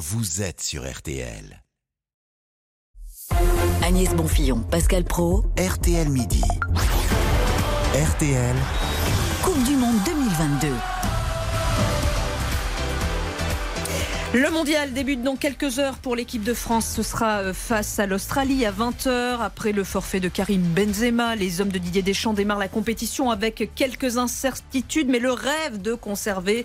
vous êtes sur RTL. Agnès Bonfillon, Pascal Pro, RTL Midi. RTL, Coupe du Monde 2022. Le mondial débute dans quelques heures pour l'équipe de France. Ce sera euh, face à l'Australie à 20h. Après le forfait de Karim Benzema, les hommes de Didier Deschamps démarrent la compétition avec quelques incertitudes, mais le rêve de conserver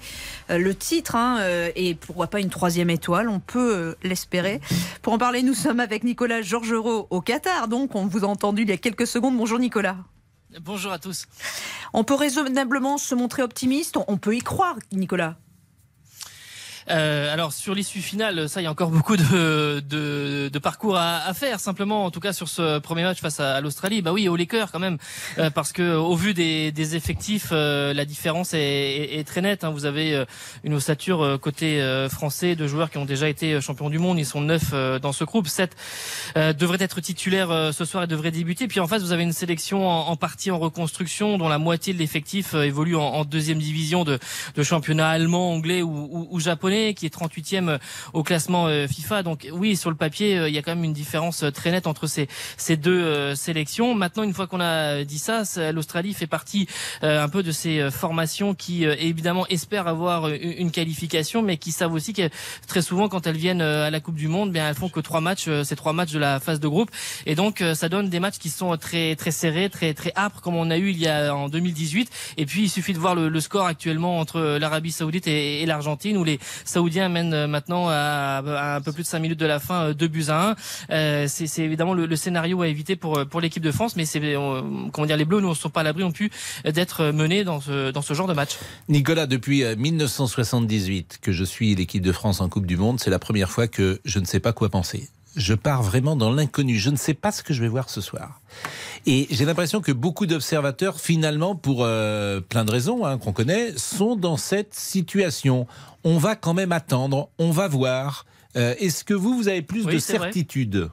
euh, le titre hein, euh, et pourquoi pas une troisième étoile, on peut l'espérer. Pour en parler, nous sommes avec Nicolas Georgerot au Qatar. Donc, on vous a entendu il y a quelques secondes. Bonjour Nicolas. Bonjour à tous. On peut raisonnablement se montrer optimiste. On peut y croire, Nicolas. Euh, alors sur l'issue finale, ça il y a encore beaucoup de, de, de parcours à, à, faire. Simplement, en tout cas sur ce premier match face à, l'Australie, bah oui, au Lakers quand même, euh, parce que au vu des, des effectifs, euh, la différence est, est, très nette. Hein. Vous avez euh, une ossature euh, côté français de joueurs qui ont déjà été champions du monde. Ils sont neuf dans ce groupe. Sept devraient être titulaires ce soir et devraient débuter. Puis en face, vous avez une sélection en, en partie en reconstruction, dont la moitié de l'effectif évolue en, en, deuxième division de, de championnat allemand, anglais ou, ou japonais qui est 38e euh, au classement euh, FIFA. Donc oui, sur le papier, euh, il y a quand même une différence très nette entre ces, ces deux sélections. Maintenant, une fois qu'on a dit ça, l'Australie fait partie un peu de ces formations qui évidemment espèrent avoir une qualification, mais qui savent aussi que très souvent, quand elles viennent à la Coupe du Monde, bien elles font que trois matchs, ces trois matchs de la phase de groupe, et donc ça donne des matchs qui sont très très serrés, très très âpres, comme on a eu il y a en 2018. Et puis il suffit de voir le, le score actuellement entre l'Arabie Saoudite et, et l'Argentine, où les Saoudiens mènent euh, maintenant à, un peu plus de 5 minutes de la fin 2 euh, buts à 1. Euh, c'est évidemment le, scénario à éviter pour pour l'équipe de France, mais c'est comment dire les Bleus ne sont pas à l'abri ont pu d'être menés dans ce dans ce genre de match. Nicolas, depuis 1978 que je suis l'équipe de France en Coupe du Monde, c'est la première fois que je ne sais pas quoi penser je pars vraiment dans l'inconnu. Je ne sais pas ce que je vais voir ce soir. Et j'ai l'impression que beaucoup d'observateurs, finalement, pour plein de raisons hein, qu'on connaît, sont dans cette situation on va quand même attendre, on va voir. Euh, est-ce que vous, vous avez plus de certitude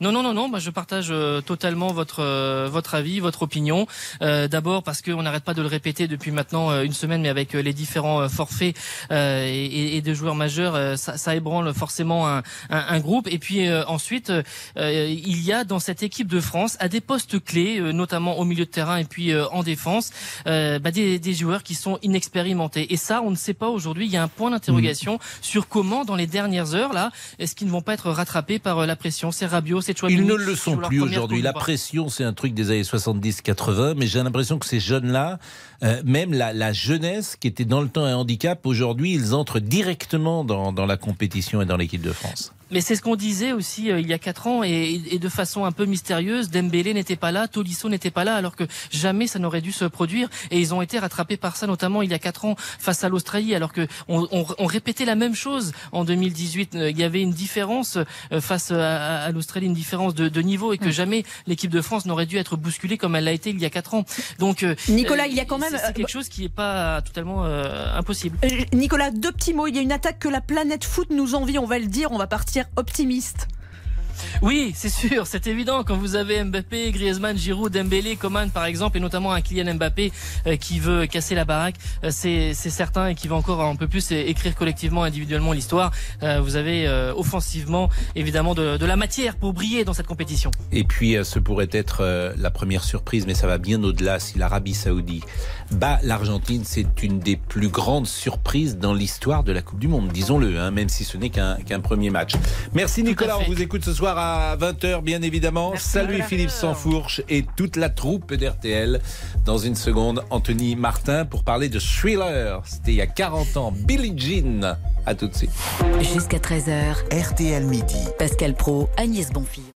non, non, non, non. Moi, je partage euh, totalement votre euh, votre avis, votre opinion. Euh, D'abord parce qu'on n'arrête pas de le répéter depuis maintenant une semaine, mais avec les différents forfaits et, et, de joueurs majeurs, ça, ça, ébranle forcément un, un, un groupe. Et puis ensuite, il y a dans cette équipe de France, à des postes clés, notamment au milieu de terrain et puis en défense, bah, des, des, joueurs qui sont inexpérimentés. Et ça, on ne sait pas aujourd'hui. Il y a un point d'interrogation mmh. sur comment, dans les dernières heures, là, est-ce qu'ils ne vont pas être rattrapés par la pression? C'est Rabiot, ils ne le sont plus aujourd'hui. La pression, c'est un truc des années 70-80, mais j'ai l'impression que ces jeunes-là, euh, même la, la, jeunesse qui était dans le temps un handicap, aujourd'hui, ils entrent directement dans, dans la compétition et dans l'équipe de France. Mais c'est ce qu'on disait aussi euh, il y a quatre ans et, et, de façon un peu mystérieuse. Dembélé n'était pas là, Tolisso n'était pas là, alors que jamais ça n'aurait dû se produire. Et ils ont été rattrapés par ça, notamment il y a quatre ans face à l'Australie, alors que on, on, on, répétait la même chose en 2018. Euh, il y avait une différence euh, face à, à l'Australie, une différence de, de, niveau, et que jamais l'équipe de France n'aurait dû être bousculée comme elle l'a été il y a quatre ans. Donc Nicolas, il y a quand même c'est quelque chose qui n'est pas totalement impossible. Nicolas, deux petits mots. Il y a une attaque que la planète foot nous envie. On va le dire. On va partir optimiste. Oui, c'est sûr, c'est évident. Quand vous avez Mbappé, Griezmann, Giroud, Dembélé, Coman par exemple, et notamment un Kylian Mbappé euh, qui veut casser la baraque, euh, c'est certain et qui va encore un peu plus écrire collectivement, individuellement l'histoire. Euh, vous avez offensivement évidemment de, de, la matière pour briller dans cette compétition. Et puis ce pourrait être la première surprise, mais ça va bien au-delà. Si l'Arabie Saoudite bat l'Argentine, c'est une des plus grandes surprises dans l'histoire de la Coupe du Monde, disons-le, hein, même si ce n'est qu'un qu'un premier match. Merci Nicolas, on vous écoute ce soir à 20h, bien évidemment. Salut Philippe Sansfourche et toute la troupe d'RTL. Dans une seconde, Anthony Martin pour parler de Thriller. C'était il y a 40 ans. Billie Jean. À tout de suite. Jusqu'à 13h. RTL Midi. Pascal Pro, Agnès Bonfils.